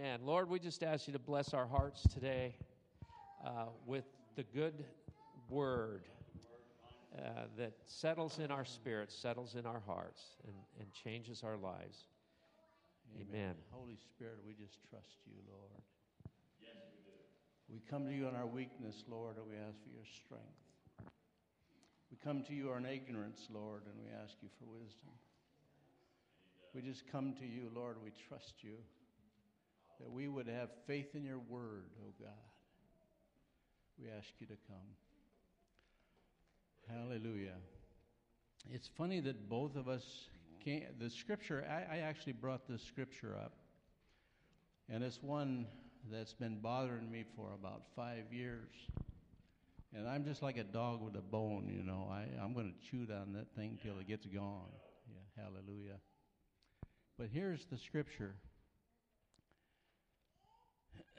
Amen. Lord, we just ask you to bless our hearts today uh, with the good word uh, that settles in our spirits, settles in our hearts, and, and changes our lives. Amen. Amen. Holy Spirit, we just trust you, Lord. Yes, we do. We come to you in our weakness, Lord, and we ask for your strength. We come to you in ignorance, Lord, and we ask you for wisdom. We just come to you, Lord, we trust you that we would have faith in your word, oh God. We ask you to come. Hallelujah. It's funny that both of us came, the scripture, I, I actually brought this scripture up, and it's one that's been bothering me for about five years. And I'm just like a dog with a bone, you know. I, I'm going to chew on that thing till it gets gone. Yeah, hallelujah. But here's the scripture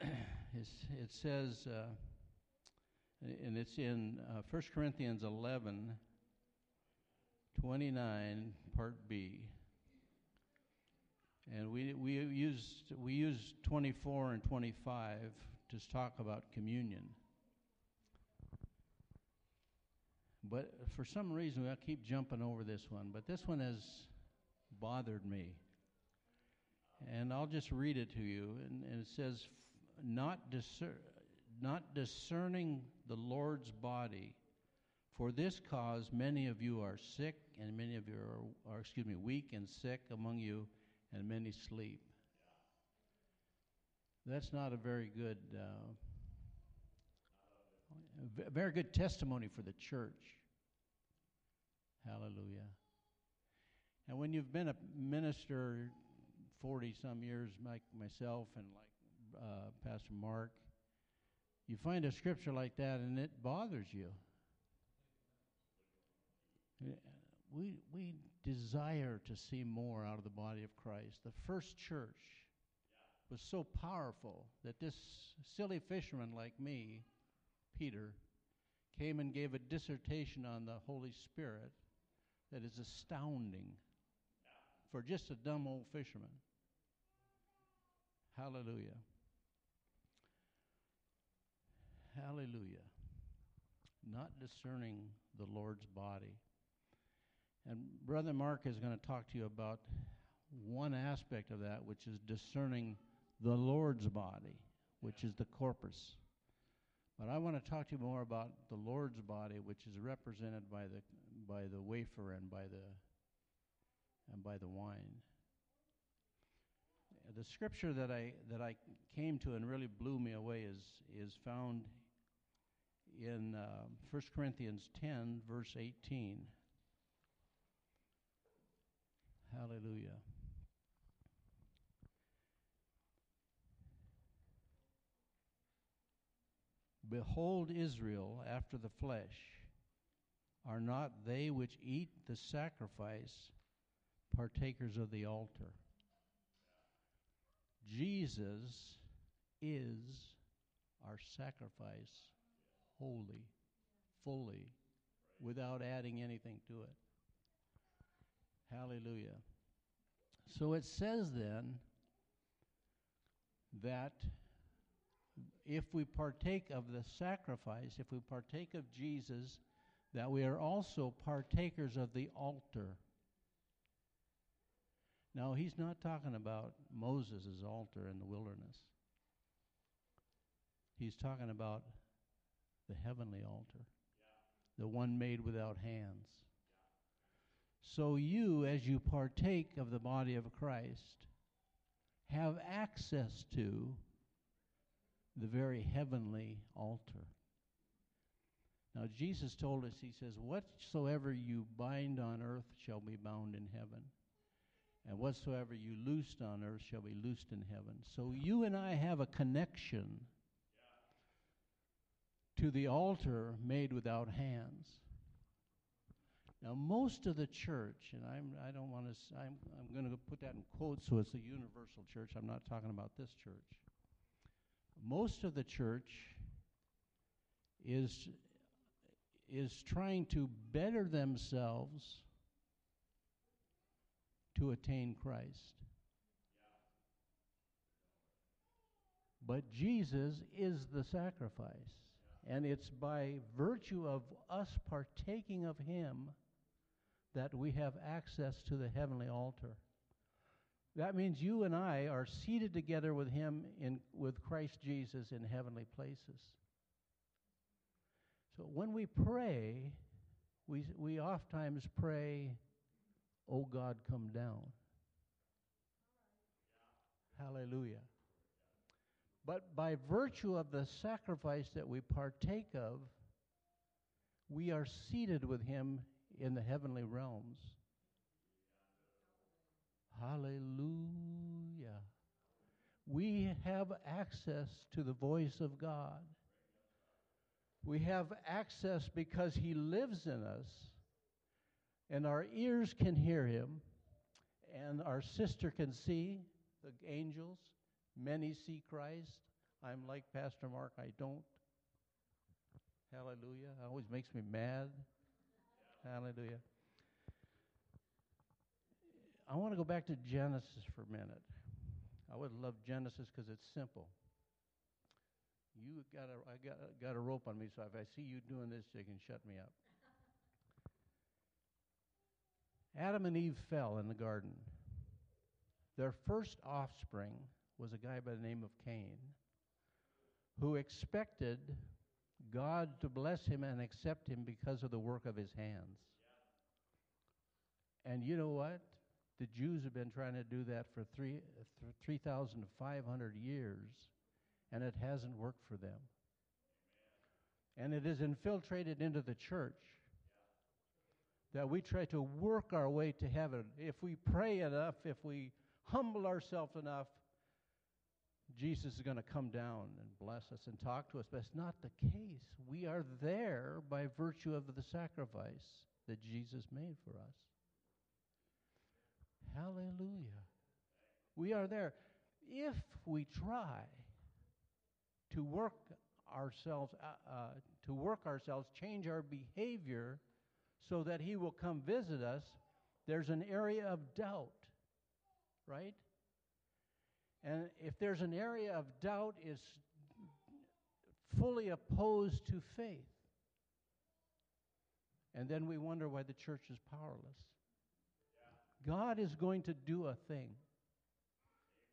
it says, uh, and it's in uh, 1 Corinthians 11 29, part B. And we, we, used, we used 24 and 25 to talk about communion. But for some reason, I keep jumping over this one. But this one has bothered me. And I'll just read it to you. And, and it says, not, discer- not discerning the Lord's body. For this cause, many of you are sick, and many of you are, are excuse me, weak and sick among you, and many sleep. That's not a very good, uh, very good testimony for the church. Hallelujah. And when you've been a minister 40 some years, like myself and like uh, Pastor Mark, you find a scripture like that and it bothers you. We, we desire to see more out of the body of Christ. The first church was so powerful that this silly fisherman like me, Peter, came and gave a dissertation on the Holy Spirit that is astounding for just a dumb old fisherman. Hallelujah. Hallelujah. Not discerning the Lord's body. And Brother Mark is going to talk to you about one aspect of that, which is discerning the Lord's body, which is the corpus. But I want to talk to you more about the Lord's body, which is represented by the by the wafer and by the and by the wine. The scripture that I that I came to and really blew me away is is found in uh, 1 Corinthians 10, verse 18. Hallelujah. Behold, Israel after the flesh. Are not they which eat the sacrifice partakers of the altar? Jesus is our sacrifice wholly, fully, without adding anything to it. Hallelujah. So it says then that if we partake of the sacrifice, if we partake of Jesus, that we are also partakers of the altar. Now, he's not talking about Moses' altar in the wilderness. He's talking about the heavenly altar, the one made without hands. So, you, as you partake of the body of Christ, have access to the very heavenly altar. Now, Jesus told us, He says, Whatsoever you bind on earth shall be bound in heaven, and whatsoever you loosed on earth shall be loosed in heaven. So, you and I have a connection to the altar made without hands. Now, most of the church, and I'm, I don't want to, I'm, I'm going to put that in quotes so it's a universal church. I'm not talking about this church. Most of the church is, is trying to better themselves to attain Christ. But Jesus is the sacrifice. And it's by virtue of us partaking of Him that we have access to the heavenly altar. That means you and I are seated together with Him in, with Christ Jesus in heavenly places. So when we pray, we, we oftentimes pray, Oh God, come down. Hallelujah. But by virtue of the sacrifice that we partake of, we are seated with Him in the heavenly realms. Hallelujah. We have access to the voice of God. We have access because He lives in us, and our ears can hear Him, and our sister can see the angels. Many see Christ. I'm like Pastor Mark, I don't. Hallelujah. It always makes me mad. Hallelujah. I want to go back to Genesis for a minute. I would love Genesis because it's simple. You got a, I got, got a rope on me, so if I see you doing this, you can shut me up. Adam and Eve fell in the garden. Their first offspring was a guy by the name of Cain who expected God to bless him and accept him because of the work of his hands. And you know what? The Jews have been trying to do that for 3, 3,500 years, and it hasn't worked for them. And it is infiltrated into the church that we try to work our way to heaven. If we pray enough, if we humble ourselves enough, Jesus is going to come down and bless us and talk to us. But it's not the case. We are there by virtue of the sacrifice that Jesus made for us. Hallelujah. We are there. If we try to work ourselves, uh, uh, to work ourselves, change our behavior so that He will come visit us, there's an area of doubt, right? And if there's an area of doubt, is fully opposed to faith. And then we wonder why the church is powerless. God is going to do a thing.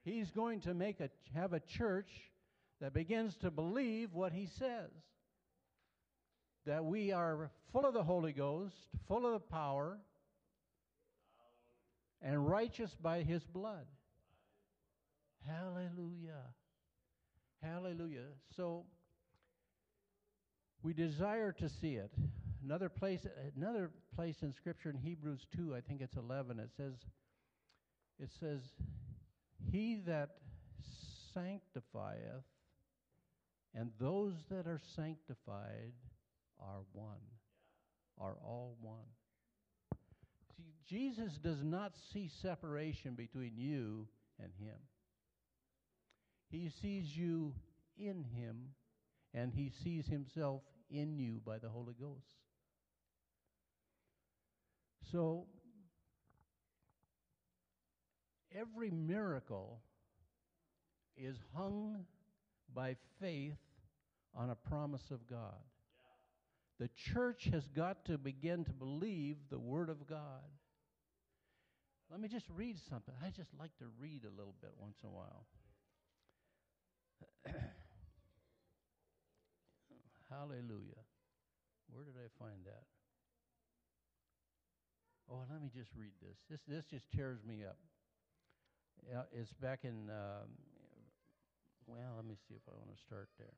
He's going to make a have a church that begins to believe what he says. That we are full of the Holy Ghost, full of the power, and righteous by his blood. Hallelujah. Hallelujah. So we desire to see it. Another place another place in scripture in Hebrews 2, I think it's 11, it says it says he that sanctifieth and those that are sanctified are one. Are all one. See, Jesus does not see separation between you and him. He sees you in him, and he sees himself in you by the Holy Ghost. So, every miracle is hung by faith on a promise of God. The church has got to begin to believe the Word of God. Let me just read something. I just like to read a little bit once in a while. Hallelujah. Where did I find that? Oh, let me just read this. This this just tears me up. Yeah, it's back in. Um, well, let me see if I want to start there.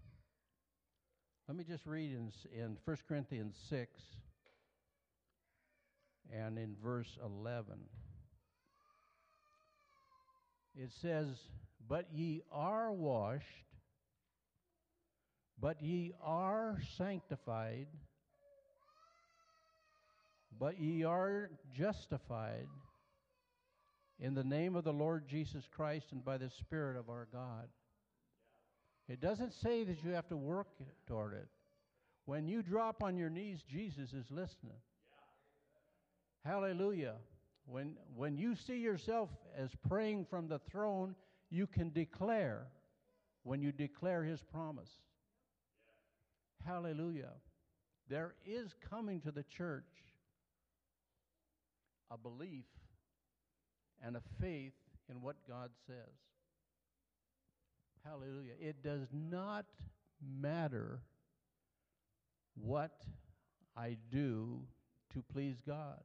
Let me just read in in 1 Corinthians six and in verse eleven. It says, "But ye are washed." But ye are sanctified, but ye are justified in the name of the Lord Jesus Christ and by the Spirit of our God. It doesn't say that you have to work toward it. When you drop on your knees, Jesus is listening. Hallelujah. When, when you see yourself as praying from the throne, you can declare when you declare his promise. Hallelujah. There is coming to the church a belief and a faith in what God says. Hallelujah. It does not matter what I do to please God.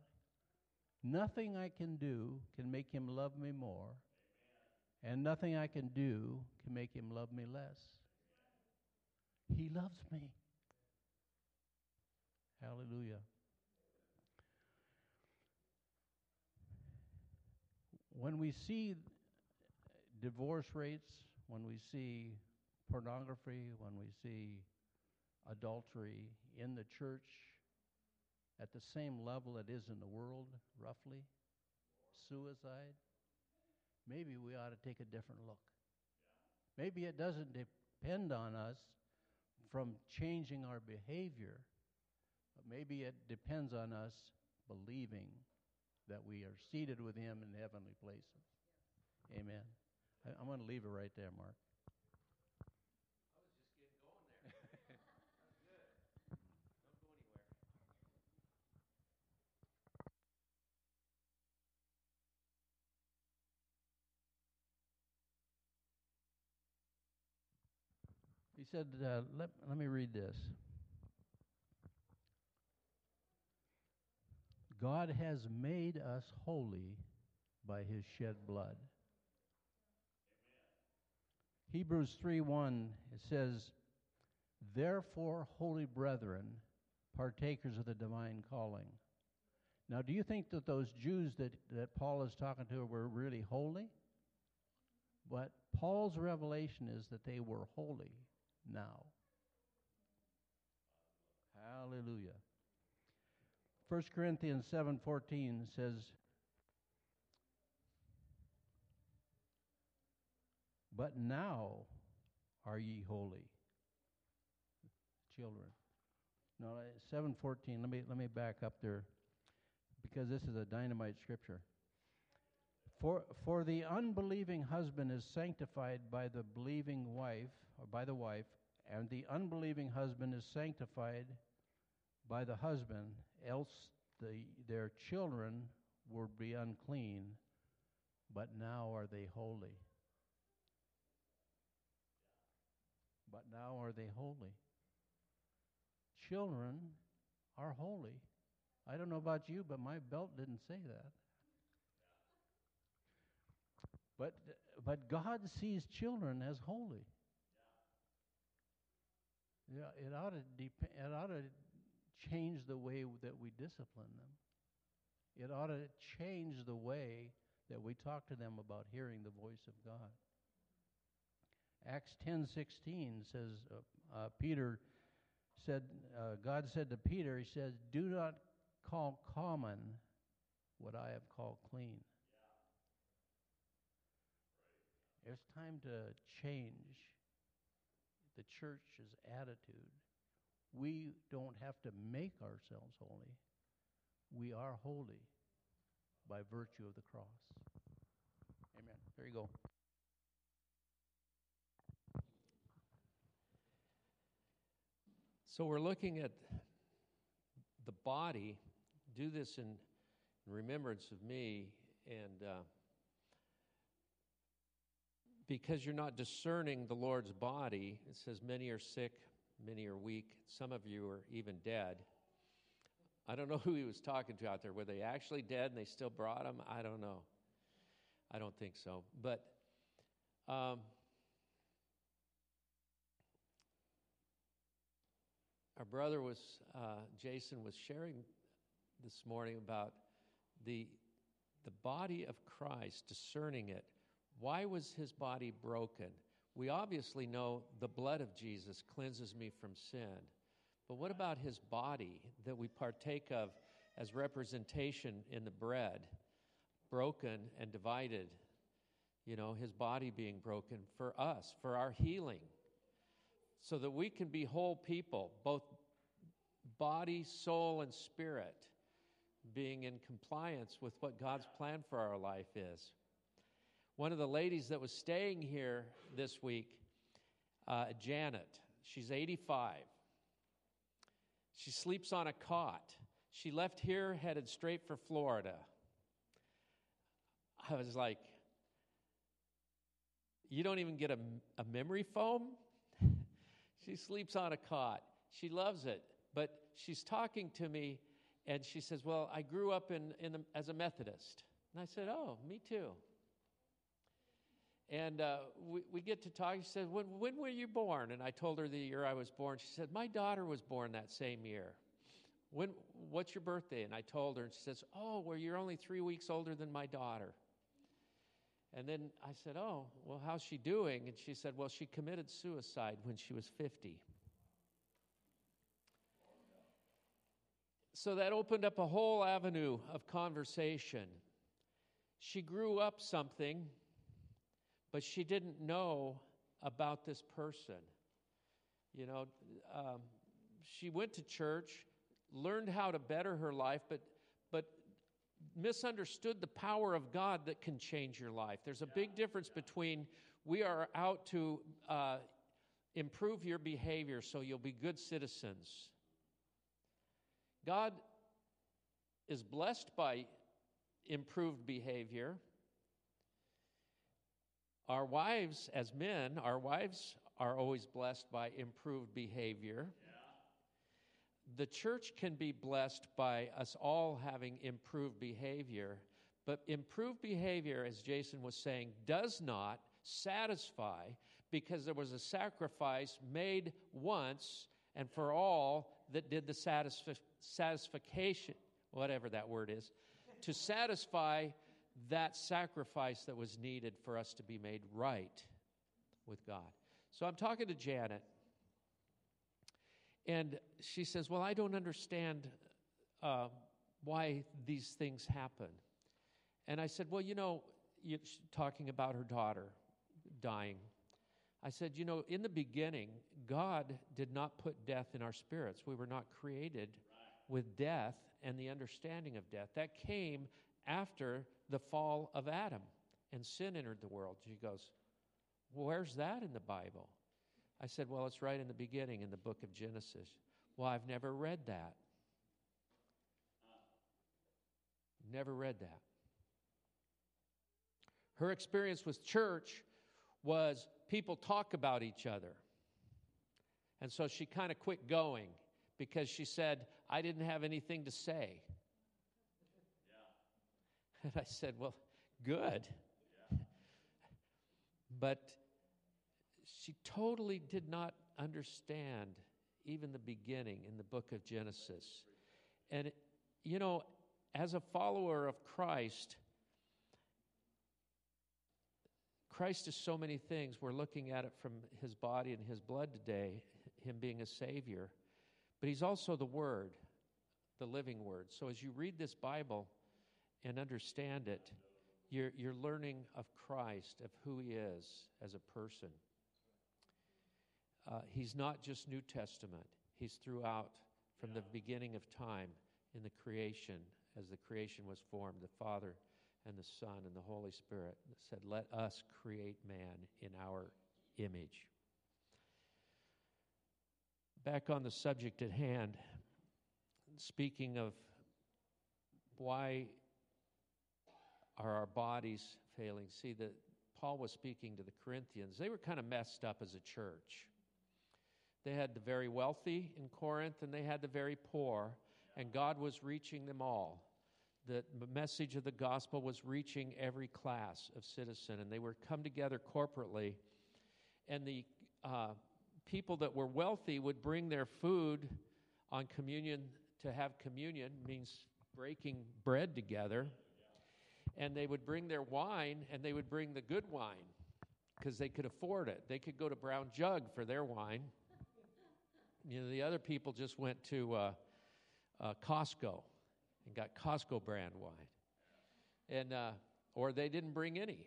Nothing I can do can make him love me more, and nothing I can do can make him love me less. He loves me. Hallelujah. When we see divorce rates, when we see pornography, when we see adultery in the church at the same level it is in the world, roughly, suicide, maybe we ought to take a different look. Maybe it doesn't depend on us from changing our behavior, but maybe it depends on us believing that we are seated with Him in heavenly places. Amen. I, I'm going to leave it right there, Mark. I was just getting going there. Good. Don't go anywhere. He said, uh, let, let me read this. God has made us holy by his shed blood. Hebrews 3:1 it says, "Therefore, holy brethren, partakers of the divine calling." Now, do you think that those Jews that, that Paul is talking to were really holy? But Paul's revelation is that they were holy now. Hallelujah. 1 Corinthians 7:14 says But now are ye holy children. No, 7:14. Let me let me back up there because this is a dynamite scripture. For, for the unbelieving husband is sanctified by the believing wife, or by the wife, and the unbelieving husband is sanctified by the husband, else the, their children would be unclean, but now are they holy. But now are they holy. Children are holy. I don't know about you, but my belt didn't say that. But, but God sees children as holy. Yeah, it ought to dep- it ought to change the way that we discipline them. It ought to change the way that we talk to them about hearing the voice of God. Acts 10:16 says uh, uh, Peter said uh, God said to Peter he says do not call common what I have called clean. It's time to change the church's attitude. We don't have to make ourselves holy. We are holy by virtue of the cross. Amen. There you go. So we're looking at the body. Do this in remembrance of me, and uh, because you're not discerning the Lord's body, it says many are sick, many are weak, some of you are even dead. I don't know who he was talking to out there. Were they actually dead and they still brought him? I don't know. I don't think so. But um, our brother was, uh, Jason was sharing this morning about the, the body of Christ, discerning it. Why was his body broken? We obviously know the blood of Jesus cleanses me from sin. But what about his body that we partake of as representation in the bread, broken and divided? You know, his body being broken for us, for our healing, so that we can be whole people, both body, soul, and spirit, being in compliance with what God's plan for our life is. One of the ladies that was staying here this week uh, Janet. She's 85. She sleeps on a cot. She left here, headed straight for Florida. I was like, You don't even get a, a memory foam? she sleeps on a cot. She loves it. But she's talking to me, and she says, Well, I grew up in, in the, as a Methodist. And I said, Oh, me too. And uh, we, we get to talk. She said, when, when were you born? And I told her the year I was born. She said, My daughter was born that same year. When, what's your birthday? And I told her, and she says, Oh, well, you're only three weeks older than my daughter. And then I said, Oh, well, how's she doing? And she said, Well, she committed suicide when she was 50. So that opened up a whole avenue of conversation. She grew up something but she didn't know about this person. You know, um, she went to church, learned how to better her life, but but misunderstood the power of God that can change your life. There's a big difference between we are out to uh, improve your behavior so you'll be good citizens. God is blessed by improved behavior. Our wives, as men, our wives are always blessed by improved behavior. The church can be blessed by us all having improved behavior, but improved behavior, as Jason was saying, does not satisfy because there was a sacrifice made once and for all that did the satisf- satisfaction, whatever that word is, to satisfy that sacrifice that was needed for us to be made right with God. So I'm talking to Janet, and she says, Well, I don't understand uh, why these things happen. And I said, Well, you know, talking about her daughter dying. I said, You know, in the beginning, God did not put death in our spirits. We were not created with death and the understanding of death. That came after the fall of Adam and sin entered the world. She goes, Where's that in the Bible? I said, Well, it's right in the beginning in the book of Genesis. Well, I've never read that. Never read that. Her experience with church was people talk about each other. And so she kind of quit going because she said, I didn't have anything to say. And I said, Well, good. But she totally did not understand even the beginning in the book of Genesis. And, you know, as a follower of Christ, Christ is so many things. We're looking at it from his body and his blood today, him being a Savior. But he's also the Word, the living Word. So as you read this Bible, and understand it, you're, you're learning of Christ, of who He is as a person. Uh, he's not just New Testament, He's throughout from the beginning of time in the creation, as the creation was formed, the Father and the Son and the Holy Spirit said, Let us create man in our image. Back on the subject at hand, speaking of why are our bodies failing? See, that Paul was speaking to the Corinthians. They were kind of messed up as a church. They had the very wealthy in Corinth and they had the very poor, and God was reaching them all. The message of the gospel was reaching every class of citizen, and they were come together corporately. And the uh, people that were wealthy would bring their food on communion to have communion, means breaking bread together and they would bring their wine and they would bring the good wine because they could afford it. They could go to Brown Jug for their wine. You know, the other people just went to uh, uh, Costco and got Costco brand wine, and uh, or they didn't bring any.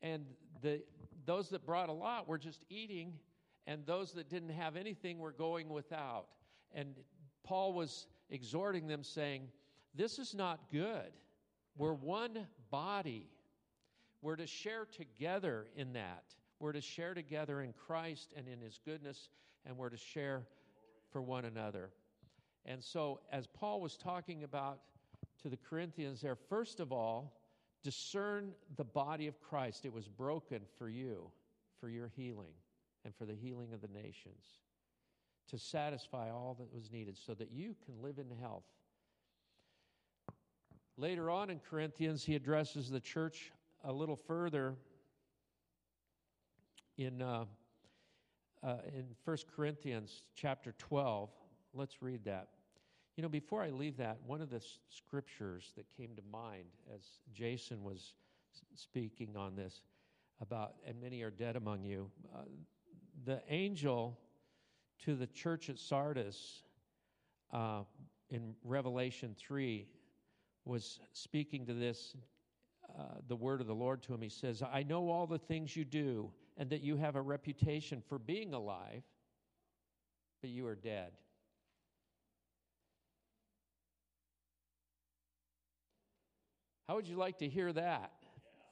And the those that brought a lot were just eating, and those that didn't have anything were going without. And Paul was exhorting them, saying, "This is not good." We're one body. We're to share together in that. We're to share together in Christ and in His goodness, and we're to share for one another. And so, as Paul was talking about to the Corinthians there, first of all, discern the body of Christ. It was broken for you, for your healing, and for the healing of the nations, to satisfy all that was needed so that you can live in health. Later on in Corinthians, he addresses the church a little further in, uh, uh, in 1 Corinthians chapter 12. Let's read that. You know, before I leave that, one of the s- scriptures that came to mind as Jason was speaking on this about, and many are dead among you, uh, the angel to the church at Sardis uh, in Revelation 3 was speaking to this, uh, the word of the Lord to him. He says, I know all the things you do, and that you have a reputation for being alive, but you are dead. How would you like to hear that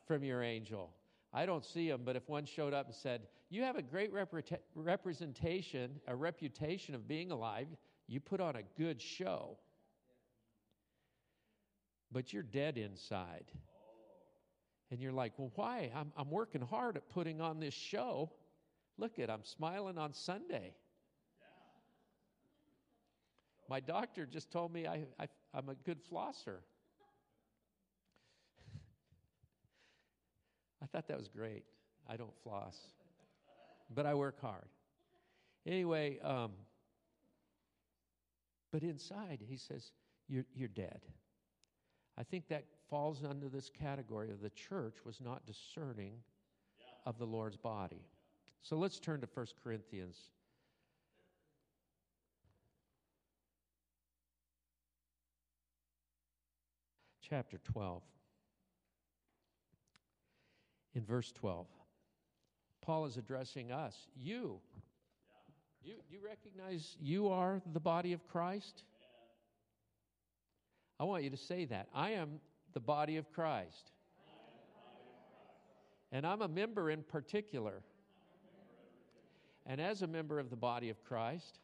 from your angel? I don't see him, but if one showed up and said, You have a great repre- representation, a reputation of being alive, you put on a good show, but you're dead inside. And you're like, Well, why? I'm, I'm working hard at putting on this show. Look at, I'm smiling on Sunday. My doctor just told me I, I, I'm a good flosser. I thought that was great. I don't floss, but I work hard. Anyway, um, but inside, he says, you're, you're dead. I think that falls under this category of the church was not discerning of the Lord's body. So let's turn to 1 Corinthians. Chapter 12 in verse 12. Paul is addressing us. You. You, you recognize you are the body of Christ? I want you to say that. I am the body of Christ. And I'm a member in particular. And as a member of the body of Christ,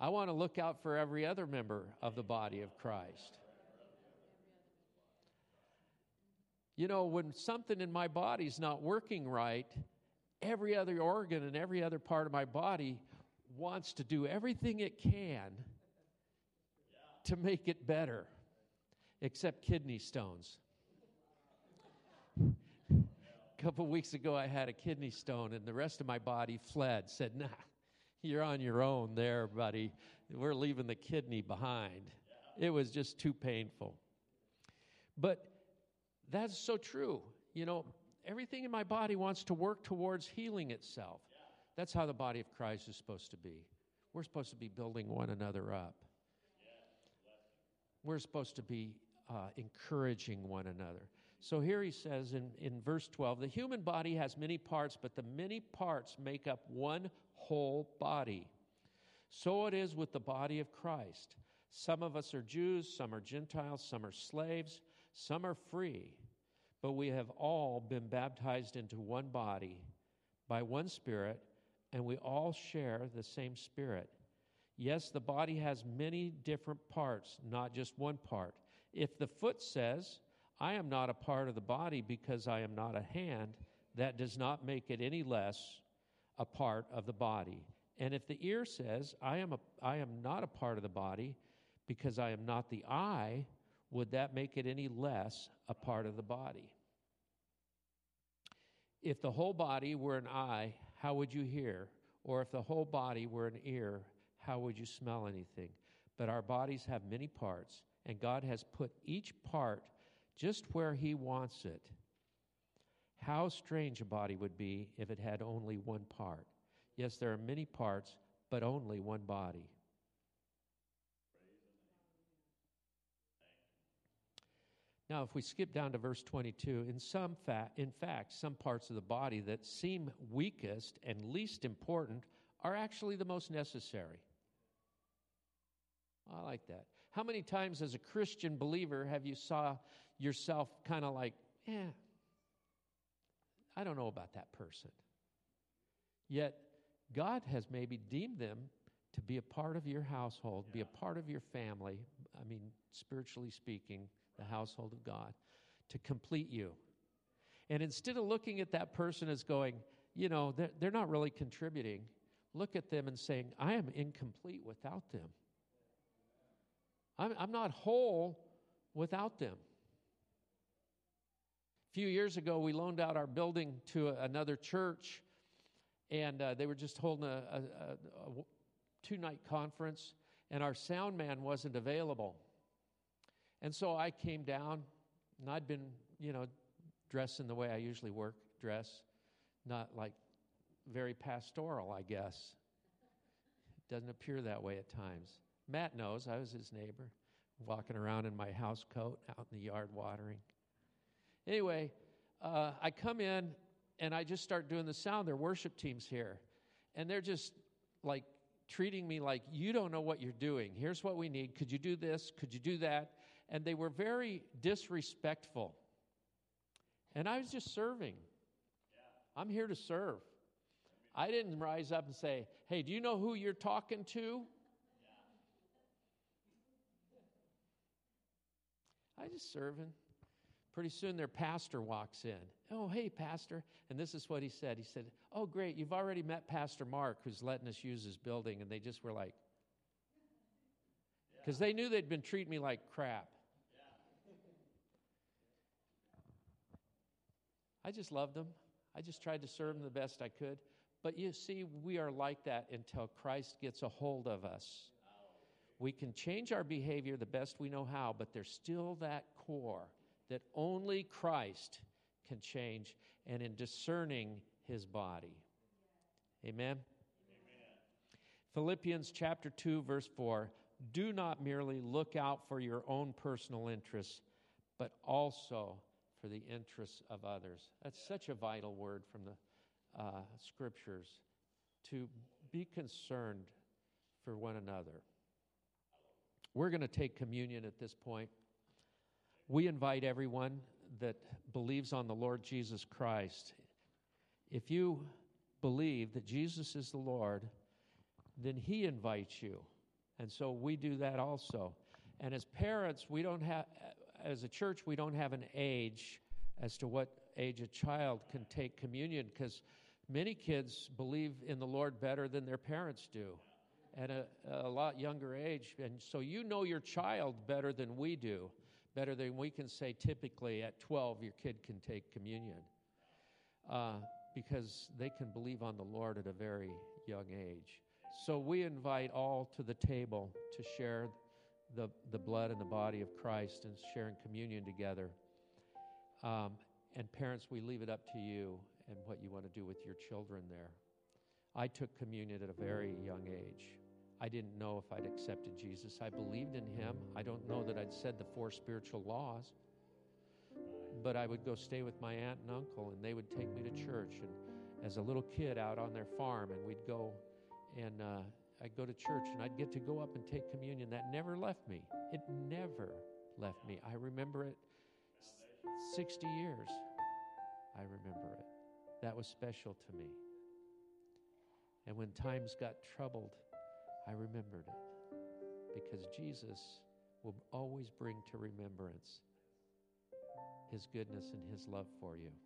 I want to look out for every other member of the body of Christ. You know, when something in my body's not working right, every other organ and every other part of my body wants to do everything it can to make it better, except kidney stones. A couple weeks ago, I had a kidney stone, and the rest of my body fled, said, Nah, you're on your own there, buddy. We're leaving the kidney behind. It was just too painful. But that's so true. You know, everything in my body wants to work towards healing itself. That's how the body of Christ is supposed to be. We're supposed to be building one another up. We're supposed to be uh, encouraging one another. So here he says in, in verse 12 the human body has many parts, but the many parts make up one whole body. So it is with the body of Christ. Some of us are Jews, some are Gentiles, some are slaves, some are free, but we have all been baptized into one body by one Spirit, and we all share the same Spirit. Yes, the body has many different parts, not just one part. If the foot says, I am not a part of the body because I am not a hand, that does not make it any less a part of the body. And if the ear says, I am, a, I am not a part of the body because I am not the eye, would that make it any less a part of the body? If the whole body were an eye, how would you hear? Or if the whole body were an ear, how would you smell anything? But our bodies have many parts, and God has put each part just where He wants it. How strange a body would be if it had only one part. Yes, there are many parts, but only one body. Now, if we skip down to verse 22, in some fa- in fact, some parts of the body that seem weakest and least important are actually the most necessary. I like that. How many times as a Christian believer have you saw yourself kind of like, eh, I don't know about that person. Yet, God has maybe deemed them to be a part of your household, be a part of your family. I mean, spiritually speaking, the household of God, to complete you. And instead of looking at that person as going, you know, they're, they're not really contributing, look at them and saying, I am incomplete without them. I'm, I'm not whole without them. A few years ago, we loaned out our building to a, another church, and uh, they were just holding a, a, a two night conference, and our sound man wasn't available. And so I came down, and I'd been, you know, dressed in the way I usually work, dress, not like very pastoral, I guess. It doesn't appear that way at times. Matt knows I was his neighbor, walking around in my house coat out in the yard watering. Anyway, uh, I come in and I just start doing the sound. Their worship team's here. And they're just like treating me like, you don't know what you're doing. Here's what we need. Could you do this? Could you do that? And they were very disrespectful. And I was just serving. I'm here to serve. I didn't rise up and say, hey, do you know who you're talking to? I just serving. Pretty soon their pastor walks in. Oh, hey, pastor. And this is what he said. He said, Oh, great. You've already met Pastor Mark, who's letting us use his building. And they just were like, because they knew they'd been treating me like crap. I just loved them. I just tried to serve them the best I could. But you see, we are like that until Christ gets a hold of us. We can change our behavior the best we know how, but there's still that core that only Christ can change, and in discerning his body. Amen? Amen? Philippians chapter 2, verse 4 Do not merely look out for your own personal interests, but also for the interests of others. That's such a vital word from the uh, scriptures to be concerned for one another. We're going to take communion at this point. We invite everyone that believes on the Lord Jesus Christ. If you believe that Jesus is the Lord, then He invites you. And so we do that also. And as parents, we don't have, as a church, we don't have an age as to what age a child can take communion because many kids believe in the Lord better than their parents do at a, a lot younger age. And so you know your child better than we do better than we can say typically at 12 your kid can take communion uh, because they can believe on the Lord at a very young age. So we invite all to the table to share the, the blood and the body of Christ and sharing communion together. Um, and parents, we leave it up to you and what you want to do with your children there. I took communion at a very young age. I didn't know if I'd accepted Jesus. I believed in him. I don't know that I'd said the four spiritual laws, but I would go stay with my aunt and uncle, and they would take me to church. And as a little kid out on their farm, and we'd go and uh, I'd go to church, and I'd get to go up and take communion. That never left me. It never left me. I remember it 60 years. I remember it. That was special to me. And when times got troubled, I remembered it because Jesus will always bring to remembrance his goodness and his love for you.